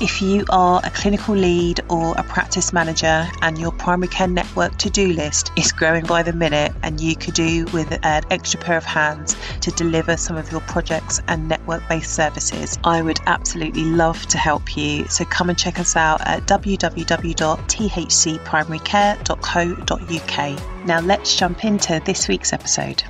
If you are a clinical lead or a practice manager and your primary care network to do list is growing by the minute and you could do with an extra pair of hands to deliver some of your projects and network based services, I would absolutely love to help you. So come and check us out at www.thcprimarycare.co.uk. Now let's jump into this week's episode.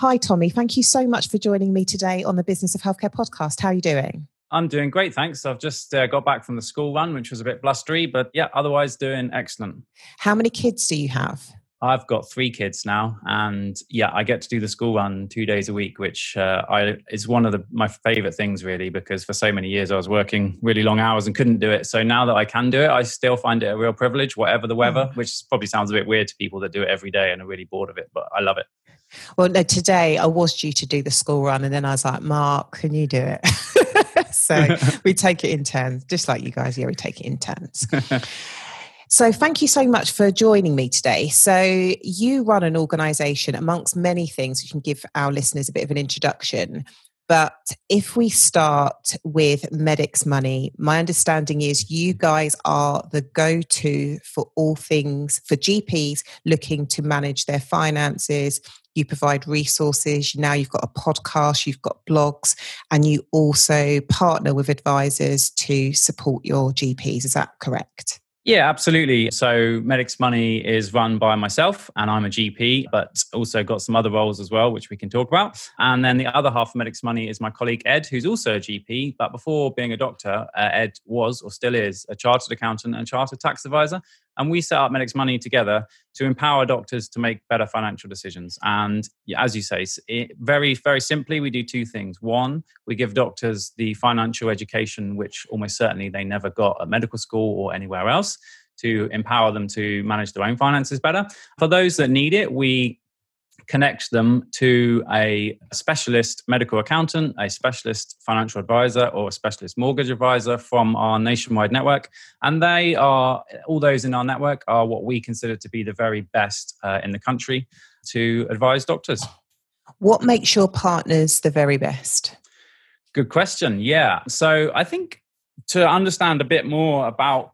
Hi, Tommy. Thank you so much for joining me today on the Business of Healthcare podcast. How are you doing? I'm doing great, thanks. I've just uh, got back from the school run, which was a bit blustery, but yeah, otherwise doing excellent. How many kids do you have? I've got three kids now, and yeah, I get to do the school run two days a week, which uh, I is one of the, my favorite things, really, because for so many years I was working really long hours and couldn't do it. So now that I can do it, I still find it a real privilege, whatever the weather, mm. which probably sounds a bit weird to people that do it every day and are really bored of it, but I love it. Well, no, today I was due to do the school run, and then I was like, Mark, can you do it? so we take it in turns, just like you guys. Yeah, we take it in turns. So, thank you so much for joining me today. So, you run an organization amongst many things. You can give our listeners a bit of an introduction. But if we start with Medics Money, my understanding is you guys are the go to for all things for GPs looking to manage their finances. You provide resources. Now you've got a podcast, you've got blogs, and you also partner with advisors to support your GPs. Is that correct? Yeah, absolutely. So Medics Money is run by myself and I'm a GP, but also got some other roles as well, which we can talk about. And then the other half of Medics Money is my colleague Ed, who's also a GP, but before being a doctor, uh, Ed was or still is a chartered accountant and chartered tax advisor. And we set up Medics Money together to empower doctors to make better financial decisions. And as you say, it, very, very simply, we do two things. One, we give doctors the financial education, which almost certainly they never got at medical school or anywhere else to empower them to manage their own finances better. For those that need it, we connect them to a specialist medical accountant, a specialist financial advisor, or a specialist mortgage advisor from our nationwide network. And they are, all those in our network are what we consider to be the very best uh, in the country to advise doctors. What makes your partners the very best? Good question. Yeah. So I think to understand a bit more about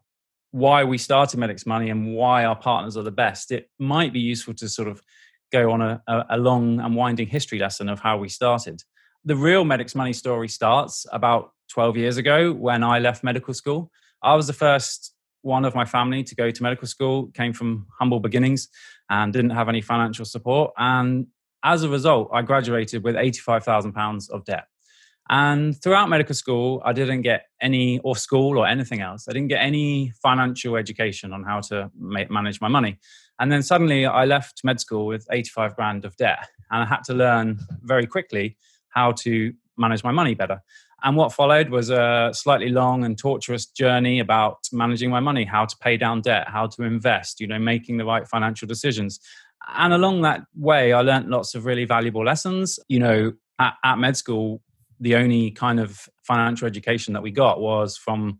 why we started Medics Money and why our partners are the best, it might be useful to sort of go on a, a, long and winding history lesson of how we started. The real Medics Money story starts about 12 years ago when I left medical school. I was the first one of my family to go to medical school, came from humble beginnings and didn't have any financial support. And as a result, I graduated with £85,000 of debt. And throughout medical school, I didn't get any, or school or anything else, I didn't get any financial education on how to manage my money. And then suddenly I left med school with 85 grand of debt. And I had to learn very quickly how to manage my money better. And what followed was a slightly long and torturous journey about managing my money, how to pay down debt, how to invest, you know, making the right financial decisions. And along that way, I learned lots of really valuable lessons. You know, at, at med school, the only kind of financial education that we got was from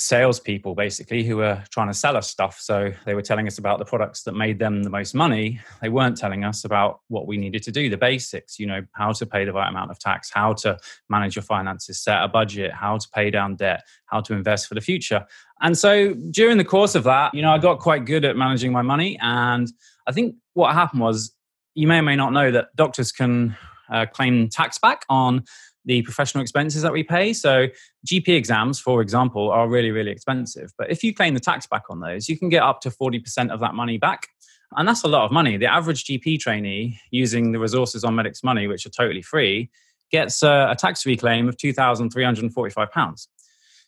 salespeople basically who were trying to sell us stuff. So they were telling us about the products that made them the most money. They weren't telling us about what we needed to do, the basics, you know, how to pay the right amount of tax, how to manage your finances, set a budget, how to pay down debt, how to invest for the future. And so during the course of that, you know, I got quite good at managing my money. And I think what happened was you may or may not know that doctors can uh, claim tax back on the professional expenses that we pay. So, GP exams, for example, are really, really expensive. But if you claim the tax back on those, you can get up to 40% of that money back. And that's a lot of money. The average GP trainee using the resources on Medics Money, which are totally free, gets a, a tax reclaim of £2,345.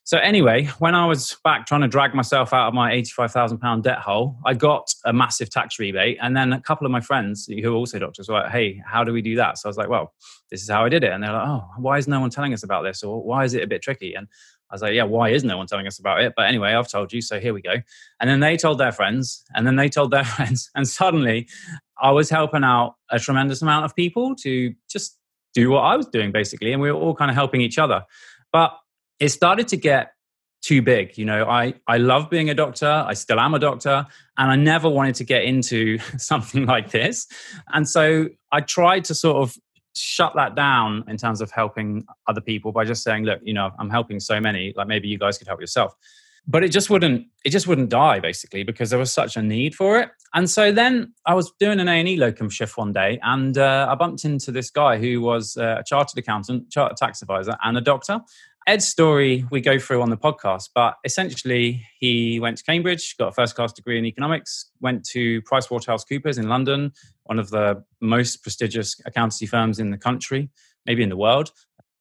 So anyway, when I was back trying to drag myself out of my eighty-five thousand pound debt hole, I got a massive tax rebate, and then a couple of my friends who are also doctors were like, "Hey, how do we do that?" So I was like, "Well, this is how I did it," and they're like, "Oh, why is no one telling us about this, or why is it a bit tricky?" And I was like, "Yeah, why is no one telling us about it?" But anyway, I've told you, so here we go. And then they told their friends, and then they told their friends, and suddenly, I was helping out a tremendous amount of people to just do what I was doing, basically, and we were all kind of helping each other. But it started to get too big. You know, I, I love being a doctor. I still am a doctor. And I never wanted to get into something like this. And so I tried to sort of shut that down in terms of helping other people by just saying, look, you know, I'm helping so many, like maybe you guys could help yourself. But it just wouldn't, it just wouldn't die basically because there was such a need for it. And so then I was doing an A&E locum shift one day and uh, I bumped into this guy who was uh, a chartered accountant, chartered tax advisor and a doctor. Ed's story we go through on the podcast, but essentially he went to Cambridge, got a first class degree in economics, went to PricewaterhouseCoopers in London, one of the most prestigious accountancy firms in the country, maybe in the world.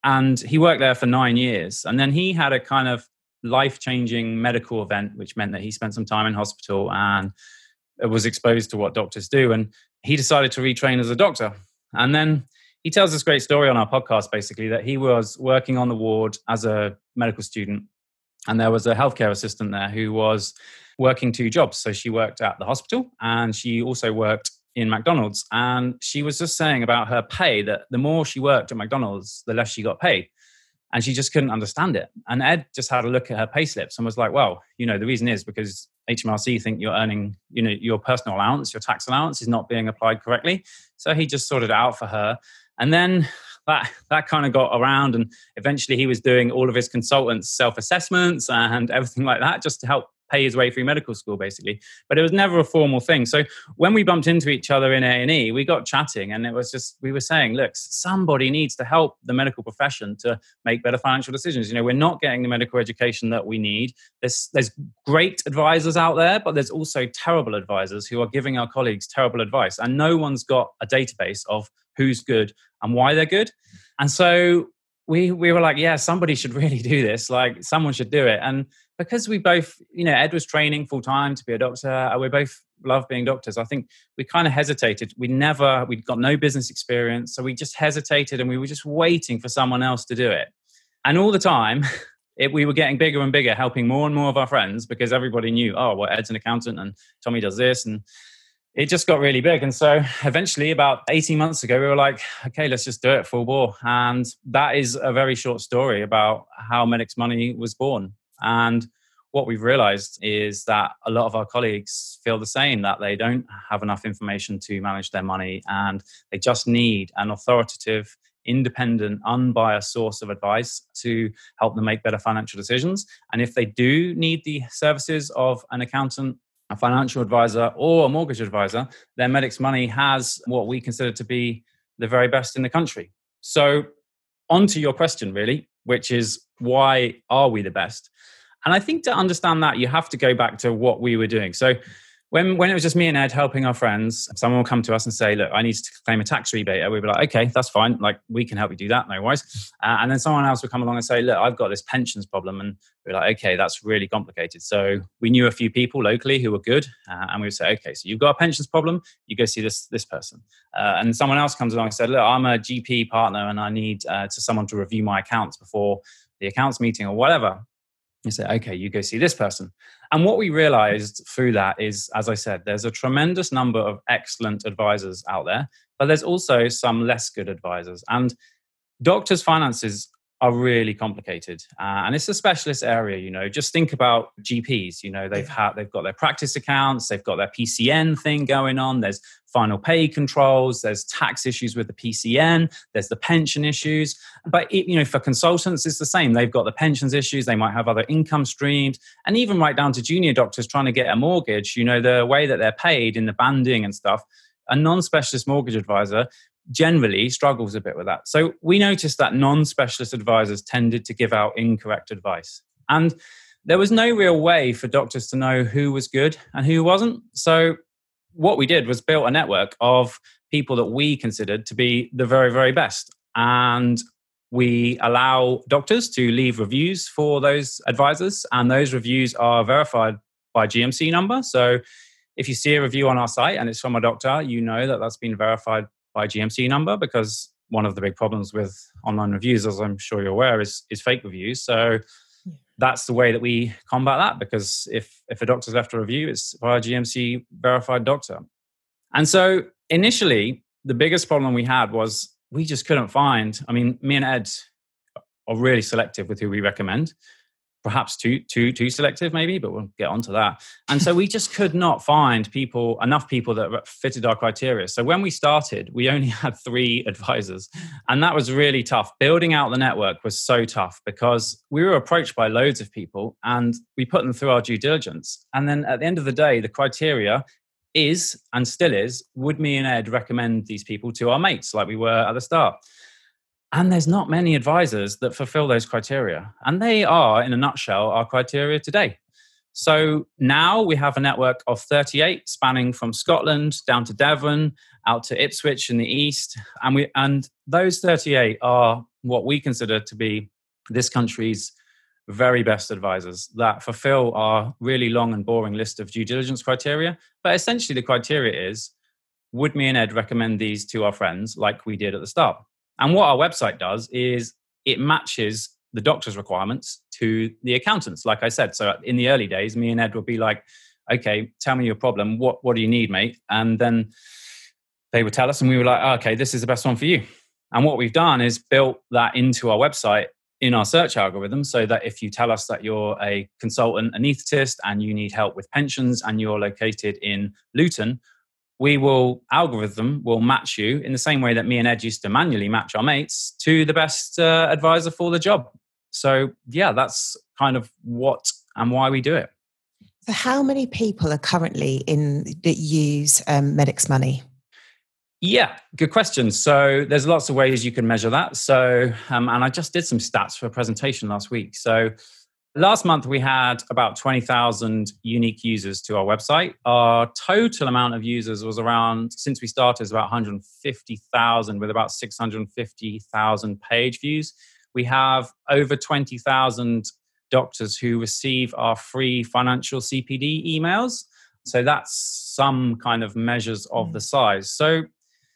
And he worked there for nine years. And then he had a kind of life changing medical event, which meant that he spent some time in hospital and was exposed to what doctors do. And he decided to retrain as a doctor. And then he tells this great story on our podcast basically that he was working on the ward as a medical student and there was a healthcare assistant there who was working two jobs. So she worked at the hospital and she also worked in McDonald's. And she was just saying about her pay that the more she worked at McDonald's the less she got paid. And she just couldn't understand it. And Ed just had a look at her pay slips and was like well you know the reason is because HMRC think you're earning you know your personal allowance your tax allowance is not being applied correctly. So he just sorted it out for her and then that that kind of got around, and eventually he was doing all of his consultants' self assessments and everything like that, just to help pay his way through medical school basically. But it was never a formal thing. So when we bumped into each other in a&e we got chatting and it was just we were saying look somebody needs to help the medical profession to make better financial decisions. You know we're not getting the medical education that we need. There's there's great advisors out there but there's also terrible advisors who are giving our colleagues terrible advice and no one's got a database of who's good and why they're good. And so we we were like, yeah, somebody should really do this. Like someone should do it. And because we both, you know, Ed was training full time to be a doctor. Uh, we both love being doctors. I think we kind of hesitated. We never, we'd got no business experience. So we just hesitated and we were just waiting for someone else to do it. And all the time, it, we were getting bigger and bigger, helping more and more of our friends because everybody knew, oh, well, Ed's an accountant and Tommy does this. And it just got really big. And so eventually, about 18 months ago, we were like, okay, let's just do it full bore. And that is a very short story about how Medics Money was born. And what we've realized is that a lot of our colleagues feel the same that they don't have enough information to manage their money and they just need an authoritative independent, unbiased source of advice to help them make better financial decisions. And if they do need the services of an accountant a financial advisor or a mortgage advisor, then Medics Money has what we consider to be the very best in the country. So, on to your question, really, which is why are we the best? And I think to understand that, you have to go back to what we were doing. So, when when it was just me and Ed helping our friends, someone will come to us and say, "Look, I need to claim a tax rebate." And We'd be like, "Okay, that's fine. Like we can help you do that, no worries." Uh, and then someone else would come along and say, "Look, I've got this pensions problem," and we're like, "Okay, that's really complicated." So we knew a few people locally who were good, uh, and we would say, "Okay, so you've got a pensions problem. You go see this this person." Uh, and someone else comes along and said, "Look, I'm a GP partner, and I need uh, to someone to review my accounts before the accounts meeting or whatever." You say, okay, you go see this person. And what we realized through that is, as I said, there's a tremendous number of excellent advisors out there, but there's also some less good advisors. And doctors' finances are really complicated. Uh, and it's a specialist area you know. Just think about gps you know. They've had they've got their practice accounts they've got their pcn thing going on. There's final pay controls there's tax issues with the pcn there's the pension issues. But it, you know for consultants it's the same. They've got the pensions issues they might have other income streams. And even right down to junior doctors trying to get a mortgage you know the way that they're paid in the banding and stuff a non-specialist mortgage advisor generally struggles a bit with that. So we noticed that non specialist advisors tended to give out incorrect advice. And there was no real way for doctors to know who was good and who wasn't. So what we did was built a network of people that we considered to be the very, very best. And we allow doctors to leave reviews for those advisors, and those reviews are verified by GMC number. So if you see a review on our site and it's from a doctor, you know that that's been verified by GMC number because one of the big problems with online reviews, as I'm sure you're aware, is, is fake reviews. So that's the way that we combat that because if if a doctor's left a review, it's by a GMC verified doctor. And so initially, the biggest problem we had was we just couldn't find. I mean, me and Ed are really selective with who we recommend. Perhaps too too too selective, maybe, but we'll get onto that. And so we just could not find people enough people that fitted our criteria. So when we started, we only had three advisors, and that was really tough. Building out the network was so tough because we were approached by loads of people, and we put them through our due diligence. And then at the end of the day, the criteria is and still is would me and Ed recommend these people to our mates like we were at the start? And there's not many advisors that fulfill those criteria. And they are, in a nutshell, our criteria today. So now we have a network of 38 spanning from Scotland down to Devon, out to Ipswich in the east. And we and those 38 are what we consider to be this country's very best advisors that fulfill our really long and boring list of due diligence criteria. But essentially, the criteria is would me and Ed recommend these to our friends like we did at the start? And what our website does is it matches the doctor's requirements to the accountants, like I said. So uh, in the early days, me and Ed would be like, okay, tell me your problem. What, what do you need, mate? And then they would tell us, and we were like, oh, okay, this is the best one for you. And what we've done is built that into our website in our search algorithm so that if you tell us that you're a consultant anaesthetist and you need help with pensions and you're located in Luton, we will algorithm will match you in the same way that me and Ed used to manually match our mates to the best uh, advisor for the job. So yeah, that's kind of what and why we do it. So, how many people are currently in that use um, Medics Money? Yeah, good question. So there's lots of ways you can measure that. So, um, and I just did some stats for a presentation last week. So last month we had about 20,000 unique users to our website. Our total amount of users was around, since we started, is about 150,000 with about 650,000 page views. We have over 20,000 doctors who receive our free financial CPD emails. So that's some kind of measures of mm. the size. So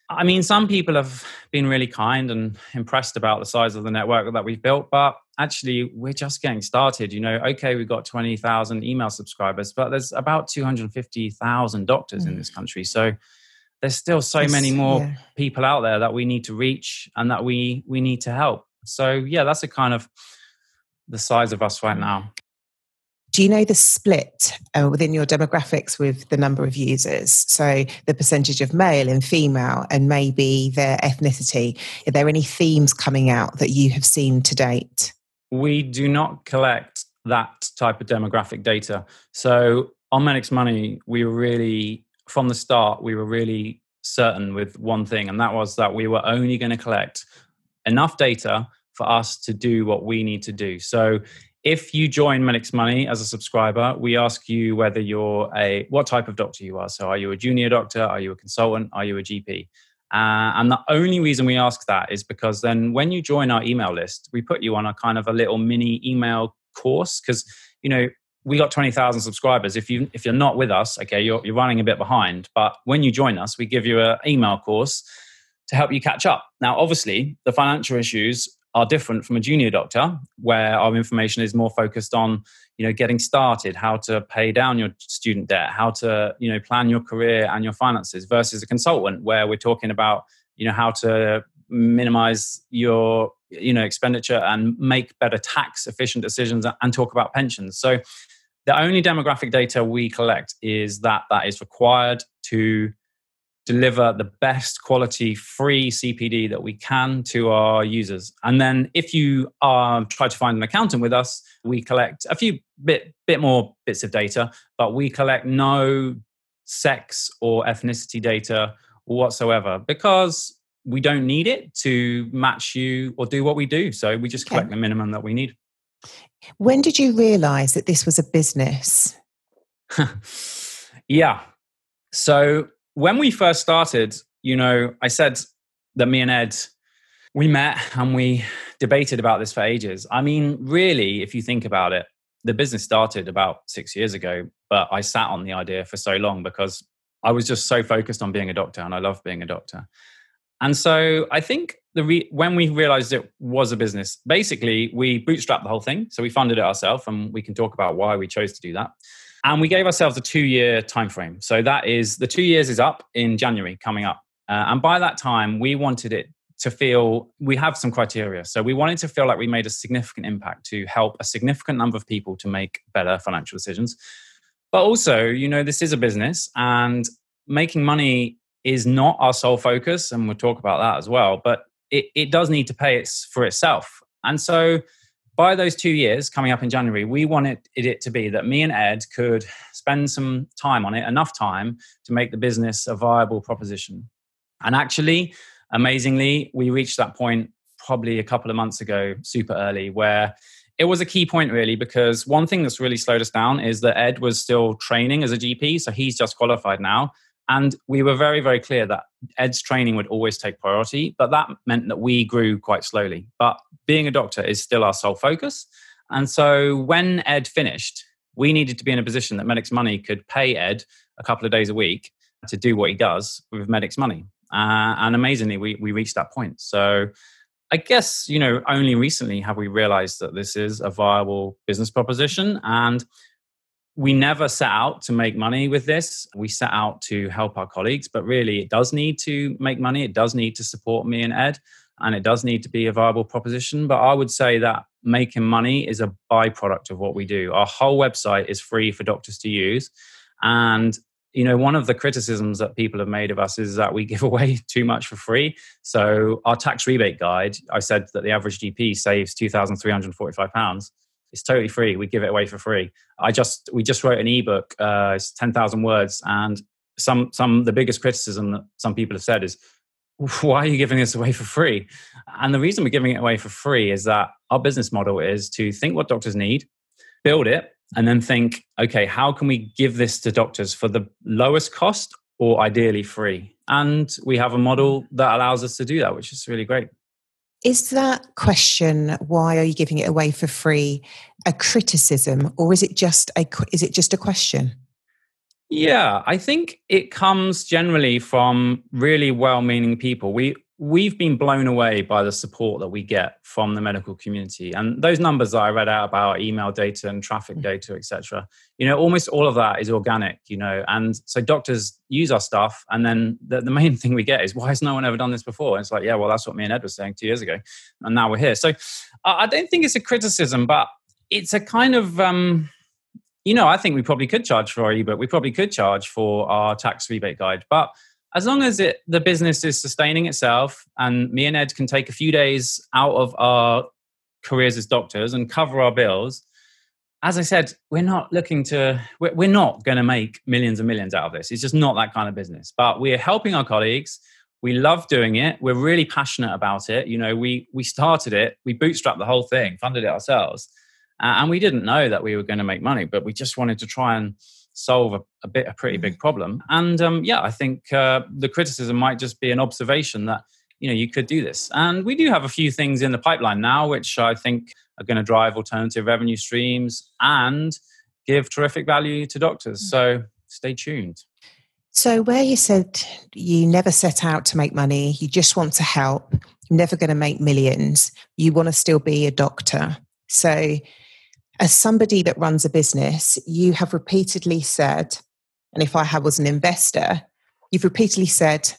I mean, some people have been really kind and impressed about the size of the network that we've built, but actually, we're just getting started. You know, okay, we've got 20,000 email subscribers, but there's about 250,000 doctors mm. in this country. So there's still so it's, many more yeah. people out there that we need to reach and that we we need to help. So yeah, that's a kind of the size of us right now. Do you know the split uh, within your demographics with the number of users? So the percentage of male and female, and maybe their ethnicity. Are there any themes coming out that you have seen to date? We do not collect that type of demographic data. So on Medics Money, we were really, from the start, we were really certain with one thing, and that was that we were only going to collect enough data for us to do what we need to do. So if you join Medics Money as a subscriber, we ask you whether you're a what type of doctor you are. So, are you a junior doctor? Are you a consultant? Are you a GP? Uh, and the only reason we ask that is because then when you join our email list, we put you on a kind of a little mini email course because you know we got 20,000 subscribers. If you if you're not with us, okay, you're you're running a bit behind. But when you join us, we give you an email course to help you catch up. Now, obviously, the financial issues are different from a junior doctor where our information is more focused on you know getting started how to pay down your student debt how to you know plan your career and your finances versus a consultant where we're talking about you know how to minimize your you know expenditure and make better tax efficient decisions and talk about pensions. So the only demographic data we collect is that that is required to deliver the best quality free CPD that we can to our users. And then if you are try to find an accountant with us, we collect a few bit bit more bits of data, but we collect no sex or ethnicity data whatsoever because we don't need it to match you or do what we do. So we just collect okay. the minimum that we need. When did you realize that this was a business? yeah. So when we first started, you know, I said that me and Ed we met and we debated about this for ages. I mean, really, if you think about it, the business started about six years ago, but I sat on the idea for so long because I was just so focused on being a doctor and I love being a doctor. And so I think the re- when we realized it was a business, basically we bootstrapped the whole thing. So we funded it ourselves, and we can talk about why we chose to do that. And we gave ourselves a two-year time frame. So that is the two years is up in January coming up. Uh, and by that time, we wanted it to feel we have some criteria. So we wanted to feel like we made a significant impact to help a significant number of people to make better financial decisions. But also, you know, this is a business and making money is not our sole focus, and we'll talk about that as well. But it, it does need to pay its, for itself. And so by those two years coming up in January, we wanted it to be that me and Ed could spend some time on it, enough time to make the business a viable proposition. And actually, amazingly, we reached that point probably a couple of months ago, super early, where it was a key point really because one thing that's really slowed us down is that Ed was still training as a GP, so he's just qualified now. And we were very, very clear that Ed's training would always take priority, but that meant that we grew quite slowly. But being a doctor is still our sole focus. And so when Ed finished, we needed to be in a position that Medics Money could pay Ed a couple of days a week to do what he does with Medics Money. Uh, and amazingly, we, we reached that point. So I guess, you know, only recently have we realized that this is a viable business proposition. And we never set out to make money with this. We set out to help our colleagues, but really it does need to make money. It does need to support me and Ed, and it does need to be a viable proposition. But I would say that making money is a byproduct of what we do. Our whole website is free for doctors to use. And you know, one of the criticisms that people have made of us is that we give away too much for free. So, our tax rebate guide, I said that the average GP saves £2,345 it's totally free. We give it away for free. I just we just wrote an ebook. Uh, it's ten thousand words, and some some the biggest criticism that some people have said is, why are you giving this away for free? And the reason we're giving it away for free is that our business model is to think what doctors need, build it, and then think, okay, how can we give this to doctors for the lowest cost or ideally free? And we have a model that allows us to do that, which is really great. Is that question, why are you giving it away for free, a criticism or is it just a, is it just a question? Yeah, I think it comes generally from really well meaning people. We we've been blown away by the support that we get from the medical community. And those numbers that i read out about email data and traffic mm. data etc you know almost all of that is organic you know and so doctors use our stuff and then the, the main thing we get is why has no one ever done this before? And it's like yeah well that's what me and ed were saying two years ago and now we're here. So i don't think it's a criticism but it's a kind of um you know i think we probably could charge for our ebook we probably could charge for our tax rebate guide. But as long as it the business is sustaining itself and me and ed can take a few days out of our careers as doctors and cover our bills as i said we're not looking to we're, we're not going to make millions and millions out of this. It's just not that kind of business. But we're helping our colleagues. We love doing it. We're really passionate about it. You know we we started it. We bootstrapped the whole thing funded it ourselves uh, and we didn't know that we were going to make money but we just wanted to try and solve a, a bit a pretty big mm. problem. And um, yeah, I think uh, the criticism might just be an observation that you know you could do this. And we do have a few things in the pipeline now, which I think are going to drive alternative revenue streams and give terrific value to doctors. Mm. So stay tuned. So, where you said you never set out to make money, you just want to help, you're never going to make millions, you want to still be a doctor. So, as somebody that runs a business, you have repeatedly said, and if I was an investor, you've repeatedly said,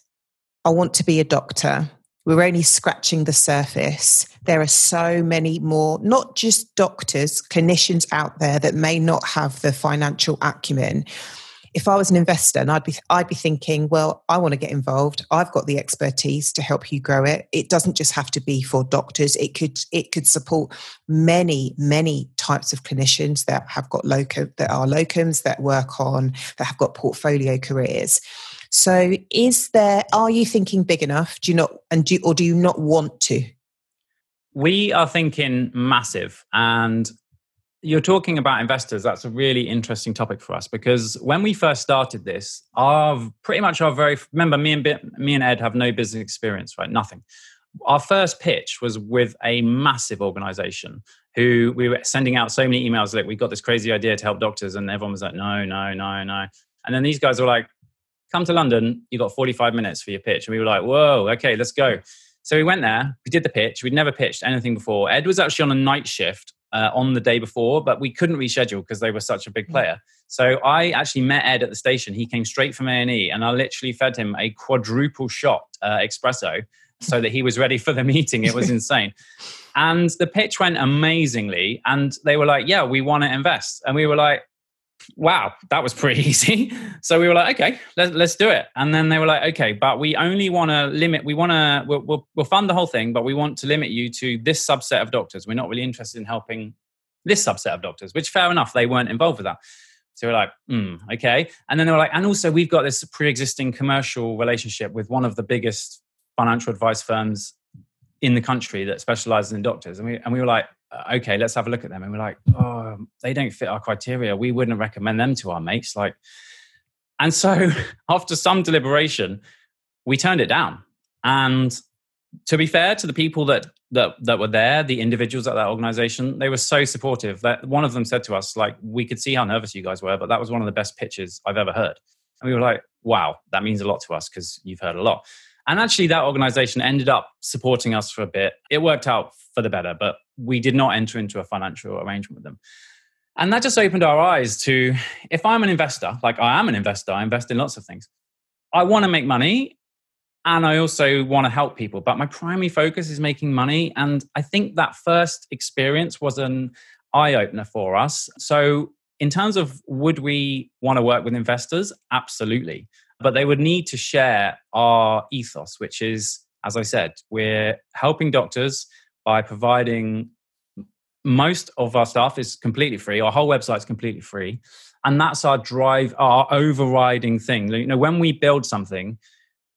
I want to be a doctor. We're only scratching the surface. There are so many more, not just doctors, clinicians out there that may not have the financial acumen if I was an investor and I'd be I'd be thinking, well, I want to get involved. I've got the expertise to help you grow it. It doesn't just have to be for doctors. It could it could support many many types of clinicians that have got locum that are locums that work on that have got portfolio careers. So, is there? Are you thinking big enough? Do you not and do or do you not want to? We are thinking massive, and you're talking about investors. That's a really interesting topic for us because when we first started this, our pretty much our very remember me and me and Ed have no business experience, right? Nothing. our first pitch was with a massive organization who we were sending out so many emails like we've got this crazy idea to help doctors and everyone was like no no no no and then these guys were like come to london you got 45 minutes for your pitch and we were like whoa okay let's go so we went there we did the pitch we'd never pitched anything before ed was actually on a night shift uh, on the day before but we couldn't reschedule because they were such a big mm. player so i actually met ed at the station he came straight from a&e and i literally fed him a quadruple shot uh, espresso so that he was ready for the meeting. It was insane. and the pitch went amazingly. And they were like, yeah, we want to invest. And we were like, wow, that was pretty easy. So we were like, okay, let, us do it. And then they were like, okay, but we only want to limit, we want to, we'll, we'll, we'll fund the whole thing, but we want to limit you to this subset of doctors. We're not really interested in helping this subset of doctors, which fair enough, they weren't involved with that. So we're like, mm, okay. And then they were like, and also we've got this pre-existing commercial relationship with one of the biggest financial advice firms in the country that specializes in doctors. And we, and we were like, Uh, okay, let's have a look at them. And we're like, oh, they don't fit our criteria. We wouldn't recommend them to our mates. Like, and so after some deliberation, we turned it down. And to be fair to the people that that that were there, the individuals at that organization, they were so supportive that one of them said to us, like, we could see how nervous you guys were, but that was one of the best pitches I've ever heard. And we were like, wow, that means a lot to us because you've heard a lot. And actually, that organization ended up supporting us for a bit. It worked out for the better, but we did not enter into a financial arrangement with them. And that just opened our eyes to if I'm an investor, like I am an investor, I invest in lots of things. I want to make money and I also want to help people, but my primary focus is making money. And I think that first experience was an eye opener for us. So, in terms of would we want to work with investors? Absolutely but they would need to share our ethos, which is, as I said, we're helping doctors by providing most of our stuff is completely free. Our whole website is completely free. And that's our drive, our overriding thing. You know, when we build something,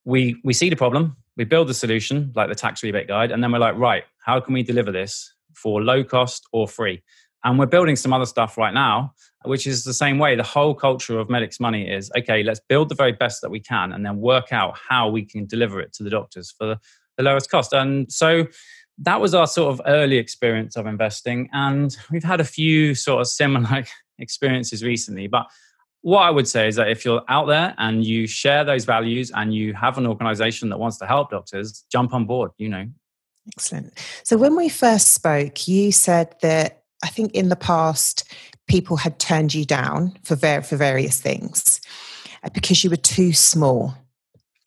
we we see the problem, we build the solution, like the tax rebate guide, and then we're like, right, how can we deliver this for low cost or free? And we're building some other stuff right now, which is the same way. The whole culture of Medics Money is okay, let's build the very best that we can and then work out how we can deliver it to the doctors for the lowest cost. And so that was our sort of early experience of investing. And we've had a few sort of similar experiences recently. But what I would say is that if you're out there and you share those values and you have an organization that wants to help doctors, jump on board, you know. Excellent. So when we first spoke, you said that I think in the past, people had turned you down for, ver- for various things uh, because you were too small.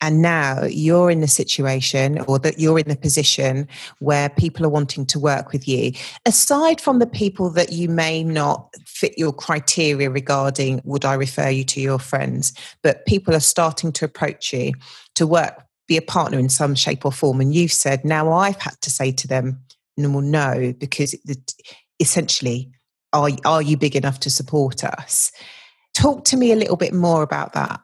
And now you're in the situation or that you're in the position where people are wanting to work with you. Aside from the people that you may not fit your criteria regarding would I refer you to your friends, but people are starting to approach you to work, be a partner in some shape or form. And you've said, now I've had to say to them, no, no, because essentially, are, are you big enough to support us? Talk to me a little bit more about that.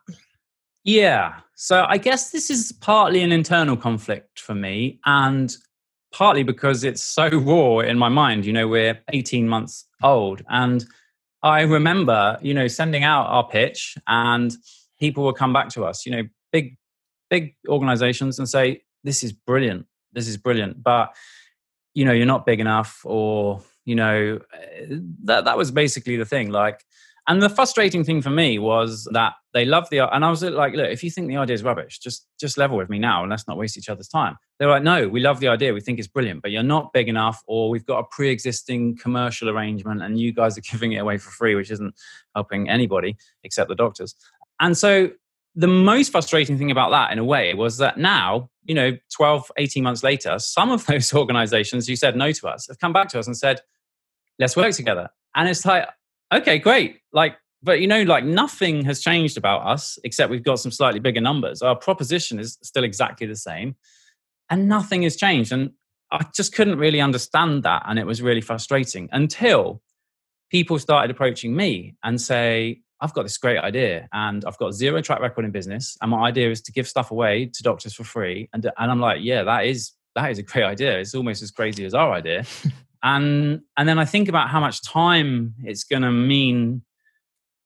Yeah. So I guess this is partly an internal conflict for me and partly because it's so raw in my mind. You know, we're 18 months old and I remember, you know, sending out our pitch and people will come back to us, you know, big, big organizations and say, this is brilliant. This is brilliant. But, you know, you're not big enough or you know eh, that that was basically the thing like and the frustrating thing for me was that they loved the and i was like look if you think the idea is rubbish just just level with me now and let's not waste each other's time. They were like no we love the idea we think it's brilliant but you're not big enough or we've got a pre-existing commercial arrangement and you guys are giving it away for free which isn't helping anybody except the doctors. And so the most frustrating thing about that in a way was that now you know 12 18 months later some of those organizations who said no to us have come back to us and said let's work together and it's like okay great like but you know like nothing has changed about us except we've got some slightly bigger numbers our proposition is still exactly the same and nothing has changed and i just couldn't really understand that and it was really frustrating until people started approaching me and say I've got this great idea and I've got zero track record in business. And my idea is to give stuff away to doctors for free. And, and I'm like, yeah, that is, that is a great idea. It's almost as crazy as our idea. and, and then I think about how much time it's going to mean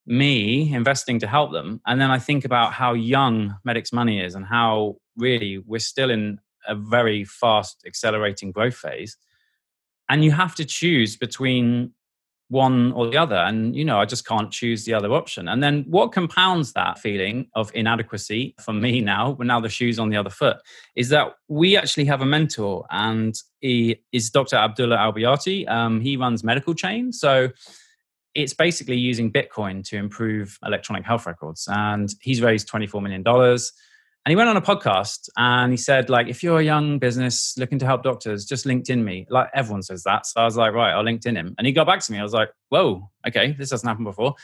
me investing to help them. And then I think about how young Medics Money is and how really we're still in a very fast accelerating growth phase and you have to choose between one or the other and you know i just can't choose the other option. And then what compounds that feeling of inadequacy for me now when now the shoes on the other foot is that we actually have a mentor and he is dr abdullah albayati. Um, he runs Medicalchain so it's basically using bitcoin to improve electronic health records and he's raised $24 million and he went on a podcast and he said, like, if you're a young business looking to help doctors, just LinkedIn me. Like everyone says that. So I was like, right, I'll LinkedIn him. And he got back to me. I was like, whoa, okay, this hasn't happened before.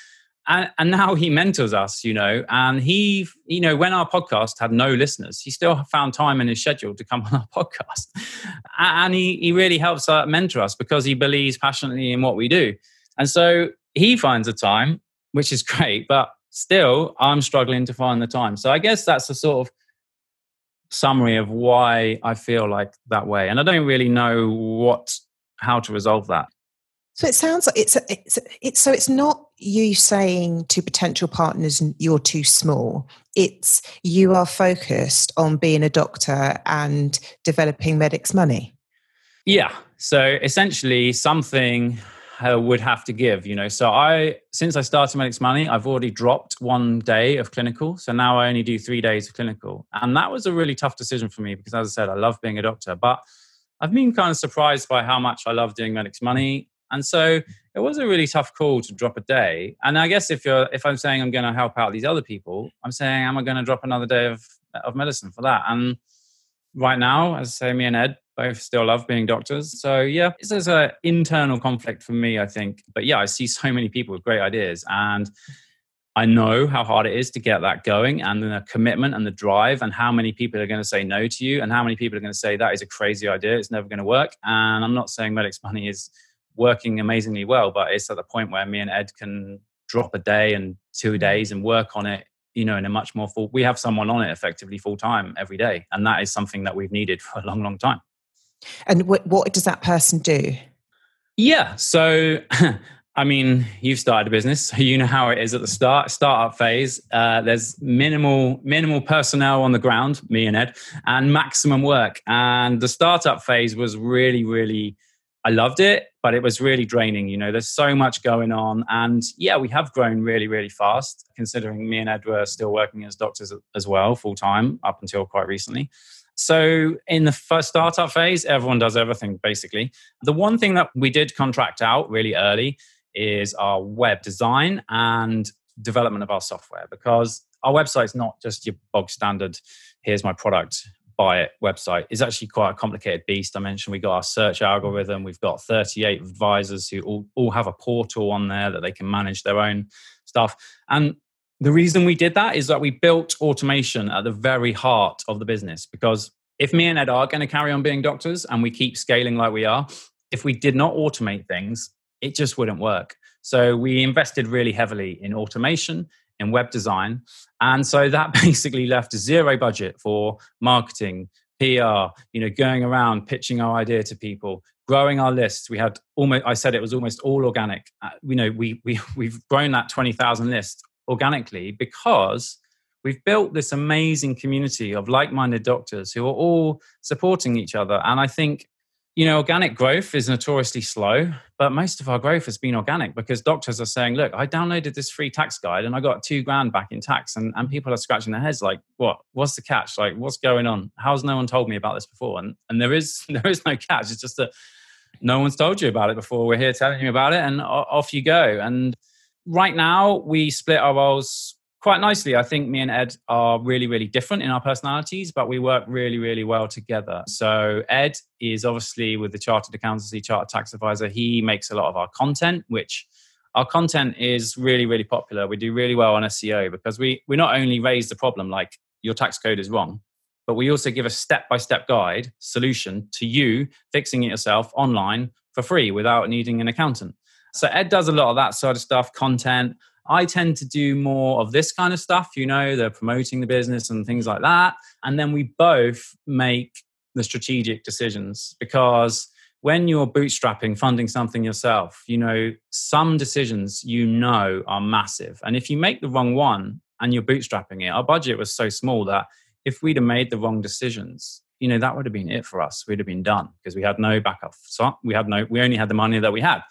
And, and now he mentors us, you know, and he, you know, when our podcast had no listeners, he still found time in his schedule to come on our podcast. And he, he really helps uh, mentor us because he believes passionately in what we do. And so he finds a time, which is great, but still i'm struggling to find the time. So i guess that's a sort of summary of why i feel like that way and i don't really know what how to resolve that. So it sounds like it's it's it's so it's not you saying to potential partners you're too small. It's you are focused on being a doctor and developing medics money. Yeah. So essentially something would have to give you know? So i since i started medics money i've already dropped one day of clinical. So now i only do three days of clinical. And that was a really tough decision for me because as i said i love being a doctor but i've been kind of surprised by how much i love doing medics money. And so it was a really tough call to drop a day. And i guess if you're if i'm saying i'm going to help out these other people i'm saying am i going to drop another day of of medicine for that? And right now as i say me and ed both still love being doctors. So yeah, there's an internal conflict for me, I think. But yeah, I see so many people with great ideas and I know how hard it is to get that going and the commitment and the drive and how many people are going to say no to you and how many people are going to say that is a crazy idea. It's never going to work. And I'm not saying Medics Money is working amazingly well, but it's at the point where me and Ed can drop a day and two mm-hmm. days and work on it you know in a much more full we have someone on it effectively full time every day and that is something that we've needed for a long long time and what, does that person do? Yeah. So, I mean, you've started a business, so you know how it is at the start, startup phase. Uh, there's minimal, minimal personnel on the ground, me and Ed, and maximum work. And the startup phase was really, really, I loved it, but it was really draining. You know, there's so much going on, and yeah, we have grown really, really fast. Considering me and Ed were still working as doctors as well, full time up until quite recently. So in the first startup phase, everyone does everything basically. The one thing that we did contract out really early is our web design and development of our software because our website's not just your bog standard here's my product buy it website. It's actually quite a complicated beast. I mentioned we got our search algorithm. We've got 38 advisors who all, all have a portal on there that they can manage their own stuff. And the reason we did that is that we built automation at the very heart of the business because if me and Ed are going to carry on being doctors and we keep scaling like we are, if we did not automate things, it just wouldn't work. So we invested really heavily in automation, in web design. And so that basically left zero budget for marketing, PR, you know, going around pitching our idea to people, growing our lists. We had almost, I said it was almost all organic. Uh, you know, we, we, we've grown that 20,000 list organically because we've built this amazing community of like-minded doctors who are all supporting each other. And i think you know organic growth is notoriously slow but most of our growth has been organic because doctors are saying look i downloaded this free tax guide and i got two grand back in tax. And, and people are scratching their heads like what? What's the catch? Like what's going on? How's no one told me about this before? And and there is there is no catch. It's just that no one's told you about it before. We're here telling you about it and off you go. And right now we split our roles quite nicely. I think me and Ed are really, really different in our personalities, but we work really, really well together. So Ed is obviously with the chartered accountancy, chartered tax advisor. He makes a lot of our content, which our content is really, really popular. We do really well on SEO because we we not only raise the problem like your tax code is wrong, but we also give a step-by-step guide solution to you fixing it yourself online for free without needing an accountant. So Ed does a lot of that sort of stuff, content. I tend to do more of this kind of stuff, you know, the promoting the business and things like that. And then we both make the strategic decisions because when you're bootstrapping, funding something yourself, you know, some decisions you know are massive. And if you make the wrong one and you're bootstrapping it, our budget was so small that if we'd have made the wrong decisions, you know, that would have been it for us. We'd have been done because we had no backup. So we had no, we only had the money that we had.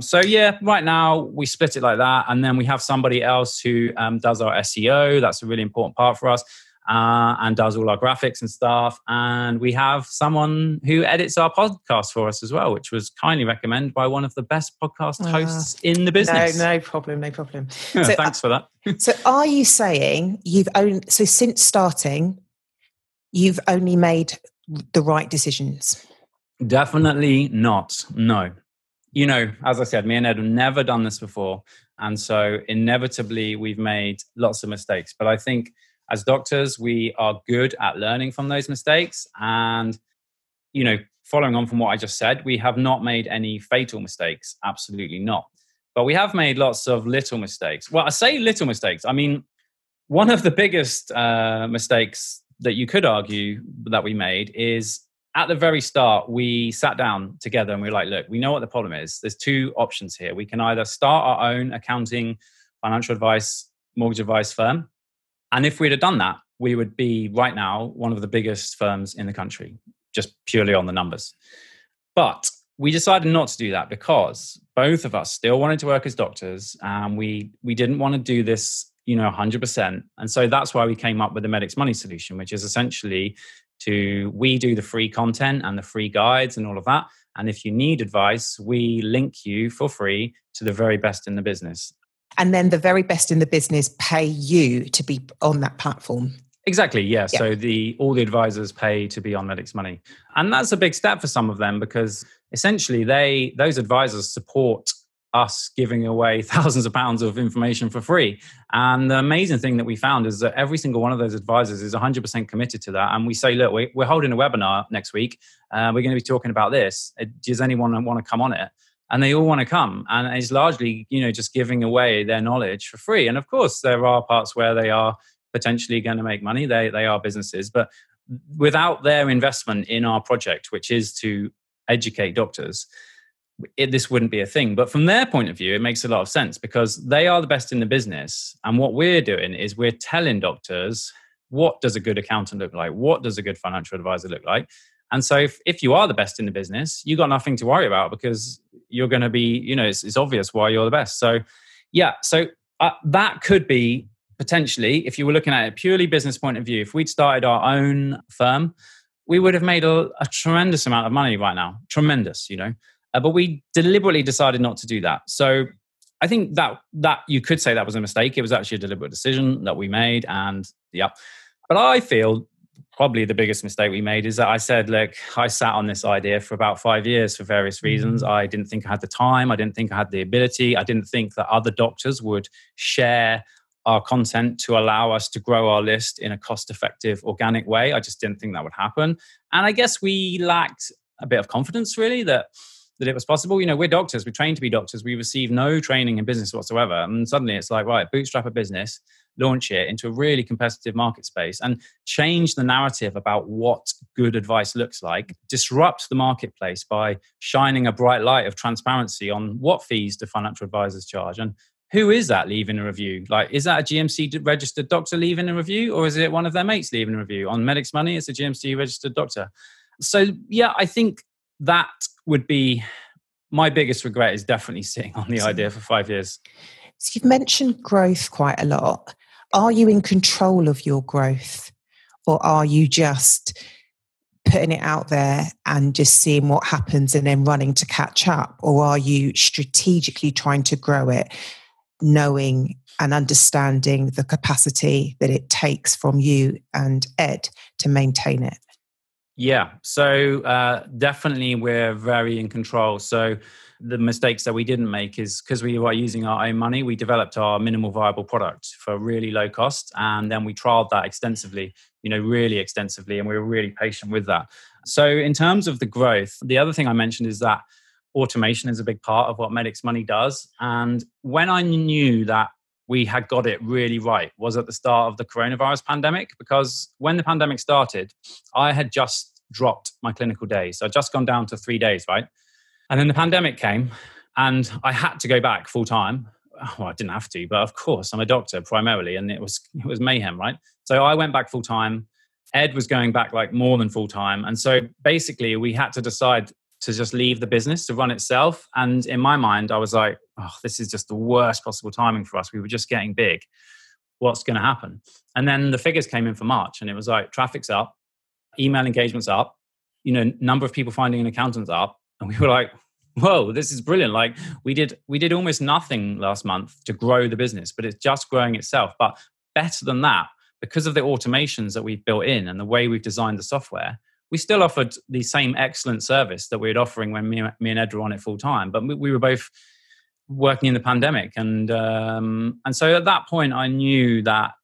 So yeah, right now we split it like that, and then we have somebody else who um, does our SEO. That's a really important part for us uh, and does all our graphics and stuff. And we have someone who edits our podcast for us as well, which was kindly recommended by one of the best podcast ah. hosts uh, in the business. No, no problem, no problem. so, Thanks for that. so, are you saying you've only so since starting, you've only made the right decisions? Definitely not. No. You know, as I said, me and Ed have never done this before. And so inevitably we've made lots of mistakes. But I think as doctors, we are good at learning from those mistakes. And, you know, following on from what I just said, we have not made any fatal mistakes. Absolutely not. But we have made lots of little mistakes. Well, I say little mistakes. I mean, one of the biggest uh, mistakes that you could argue that we made is at the very start, we sat down together and we were like, look, we know what the problem is. There's two options here. We can either start our own accounting, financial advice, mortgage advice firm, and if we'd have done that, we would be right now one of the biggest firms in the country, just purely on the numbers. But we decided not to do that because both of us still wanted to work as doctors and we we didn't want to do this you know 100% and so that's why we came up with the medics money solution which is essentially to we do the free content and the free guides and all of that and if you need advice we link you for free to the very best in the business and then the very best in the business pay you to be on that platform exactly yeah. yeah. so the all the advisors pay to be on medics money and that's a big step for some of them because essentially they those advisors support us giving away thousands of pounds of information for free. And the amazing thing that we found is that every single one of those advisors is 100% committed to that. And we say look we're holding a webinar next week. Uh, we're going to be talking about this. Uh, does anyone want to come on it? And they all want to come. And it's largely you know just giving away their knowledge for free. And of course there are parts where they are potentially going to make money. They they are businesses. But without their investment in our project which is to educate doctors it, this wouldn't be a thing but from their point of view it makes a lot of sense because they are the best in the business and what we're doing is we're telling doctors what does a good accountant look like what does a good financial advisor look like and so if, if you are the best in the business, you got nothing to worry about because you're going to be, you know, it's, it's, obvious why you're the best. So yeah, so uh, that could be potentially, if you were looking at a purely business point of view, if we'd started our own firm, we would have made a, a tremendous amount of money right now. Tremendous, you know. Uh, but we deliberately decided not to do that. So I think that that you could say that was a mistake. It was actually a deliberate decision that we made, and yeah. But I feel probably the biggest mistake we made is that I said, look, I sat on this idea for about five years for various reasons. Mm-hmm. I didn't think I had the time. I didn't think I had the ability. I didn't think that other doctors would share our content to allow us to grow our list in a cost effective, organic way. I just didn't think that would happen. And I guess we lacked a bit of confidence, really, that. That it was possible. You know, we're doctors. We're trained to be doctors. We receive no training in business whatsoever. And suddenly it's like, right, bootstrap a business launch it into a really competitive market space and change the narrative about what good advice looks like, disrupt the marketplace by shining a bright light of transparency on what fees do financial advisors charge and who is that leaving a review? Like, is that a GMC registered doctor leaving a review, or is it one of their mates leaving a review? On Medics Money, it's a GMC registered doctor. So, yeah, I think that would be my biggest regret is definitely sitting on the idea for five years. So, you've mentioned growth quite a lot. Are you in control of your growth? Or are you just putting it out there and just seeing what happens and then running to catch up? Or are you strategically trying to grow it knowing and understanding the capacity that it takes from you and ed to maintain it yeah so uh, definitely we're very in control so the mistakes that we didn't make is because we were using our own money, we developed our minimal viable product for really low cost. And then we trialed that extensively, you know, really extensively. And we were really patient with that. So, in terms of the growth, the other thing I mentioned is that automation is a big part of what Medics Money does. And when I knew that we had got it really right was at the start of the coronavirus pandemic, because when the pandemic started, I had just dropped my clinical days. So I'd just gone down to three days, right? And then the pandemic came and I had to go back full time. Well, I didn't have to, but of course, I'm a doctor primarily, and it was it was mayhem, right? So I went back full time. Ed was going back like more than full time. And so basically, we had to decide to just leave the business to run itself. And in my mind, I was like, oh, this is just the worst possible timing for us. We were just getting big. What's going to happen? And then the figures came in for March, and it was like traffic's up, email engagements up, you know, number of people finding an accountant's up. And we were like, whoa this is brilliant like we did we did almost nothing last month to grow the business but it's just growing itself but better than that because of the automations that we've built in and the way we've designed the software we still offered the same excellent service that we were offering when me, me and ed were on it full time but we, we, were both working in the pandemic and um, and so at that point i knew that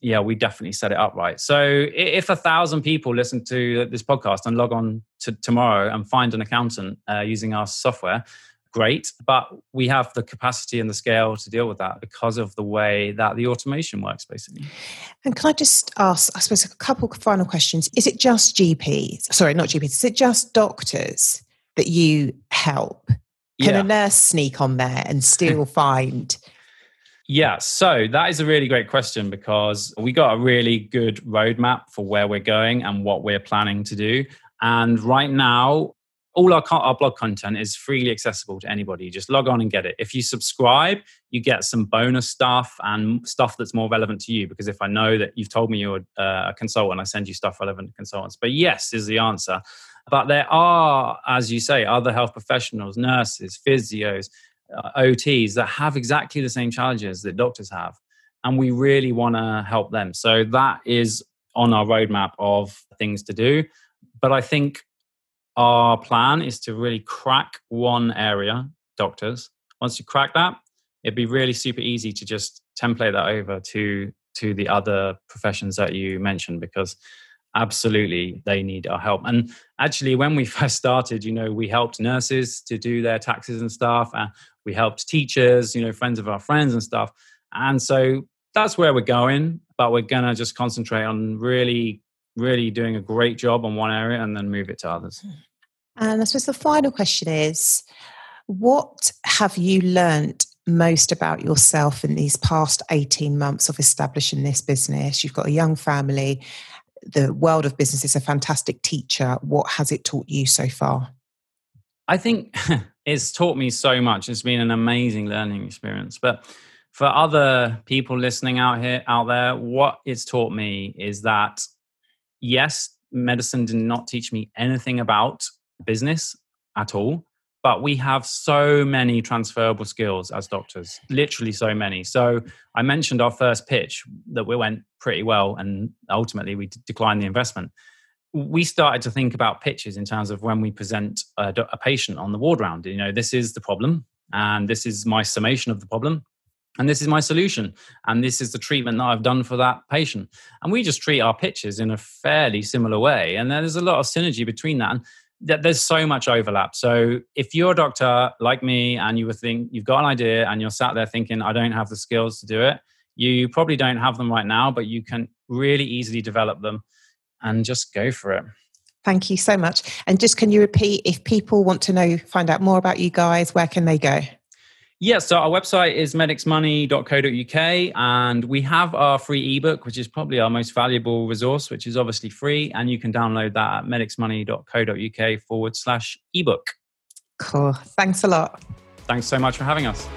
yeah, we definitely set it up right. So if a thousand people listen to this podcast and log on to tomorrow and find an accountant uh, using our software, great. But we have the capacity and the scale to deal with that because of the way that the automation works, basically. And can I just ask, I suppose, a couple of final questions? Is it just GPs? Sorry, not GPs. Is it just doctors that you help? Can yeah. a nurse sneak on there and still find yeah, so that is a really great question because we got a really good roadmap for where we're going and what we're planning to do. And right now, all our, our blog content is freely accessible to anybody. Just log on and get it. If you subscribe, you get some bonus stuff and stuff that's more relevant to you. Because if I know that you've told me you're uh, a consultant, I send you stuff relevant to consultants. But yes, is the answer. But there are, as you say, other health professionals, nurses, physios, uh, OTs that have exactly the same challenges that doctors have. And we really want to help them. So that is on our roadmap of things to do. But I think our plan is to really crack one area, doctors. Once you crack that, it'd be really super easy to just template that over to to the other professions that you mentioned because absolutely they need our help and actually when we first started you know we helped nurses to do their taxes and stuff and we helped teachers you know friends of our friends and stuff and so that's where we're going but we're going to just concentrate on really really doing a great job on one area and then move it to others and i suppose the final question is what have you learned most about yourself in these past 18 months of establishing this business you've got a young family the world of business is a fantastic teacher. What has it taught you so far? I think it's taught me so much. It's been an amazing learning experience. But for other people listening out here, out there, what it's taught me is that yes, medicine did not teach me anything about business at all but we have so many transferable skills as doctors literally so many. So i mentioned our first pitch that we went pretty well and ultimately we declined the investment. We started to think about pitches in terms of when we present a, a patient on the ward round you know this is the problem and this is my summation of the problem and this is my solution and this is the treatment that i've done for that patient and we just treat our pitches in a fairly similar way and there's a lot of synergy between that and there's so much overlap. So if you're a doctor like me and you were think you've got an idea and you're sat there thinking I don't have the skills to do it, you probably don't have them right now, but you can really easily develop them and just go for it. Thank you so much. And just can you repeat if people want to know find out more about you guys, where can they go? Yeah, so our website is medicsmoney.co.uk, and we have our free ebook, which is probably our most valuable resource, which is obviously free. And you can download that at medicsmoney.co.uk forward slash ebook. Cool. Thanks a lot. Thanks so much for having us.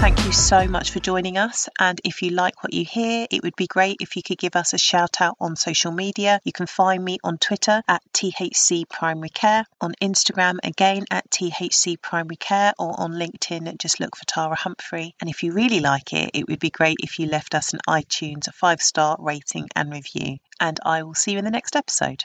Thank you so much for joining us. And if you like what you hear, it would be great if you could give us a shout out on social media. You can find me on Twitter at THC Primary Care, on Instagram again at THC Primary Care, or on LinkedIn, just look for Tara Humphrey. And if you really like it, it would be great if you left us an iTunes five star rating and review. And I will see you in the next episode.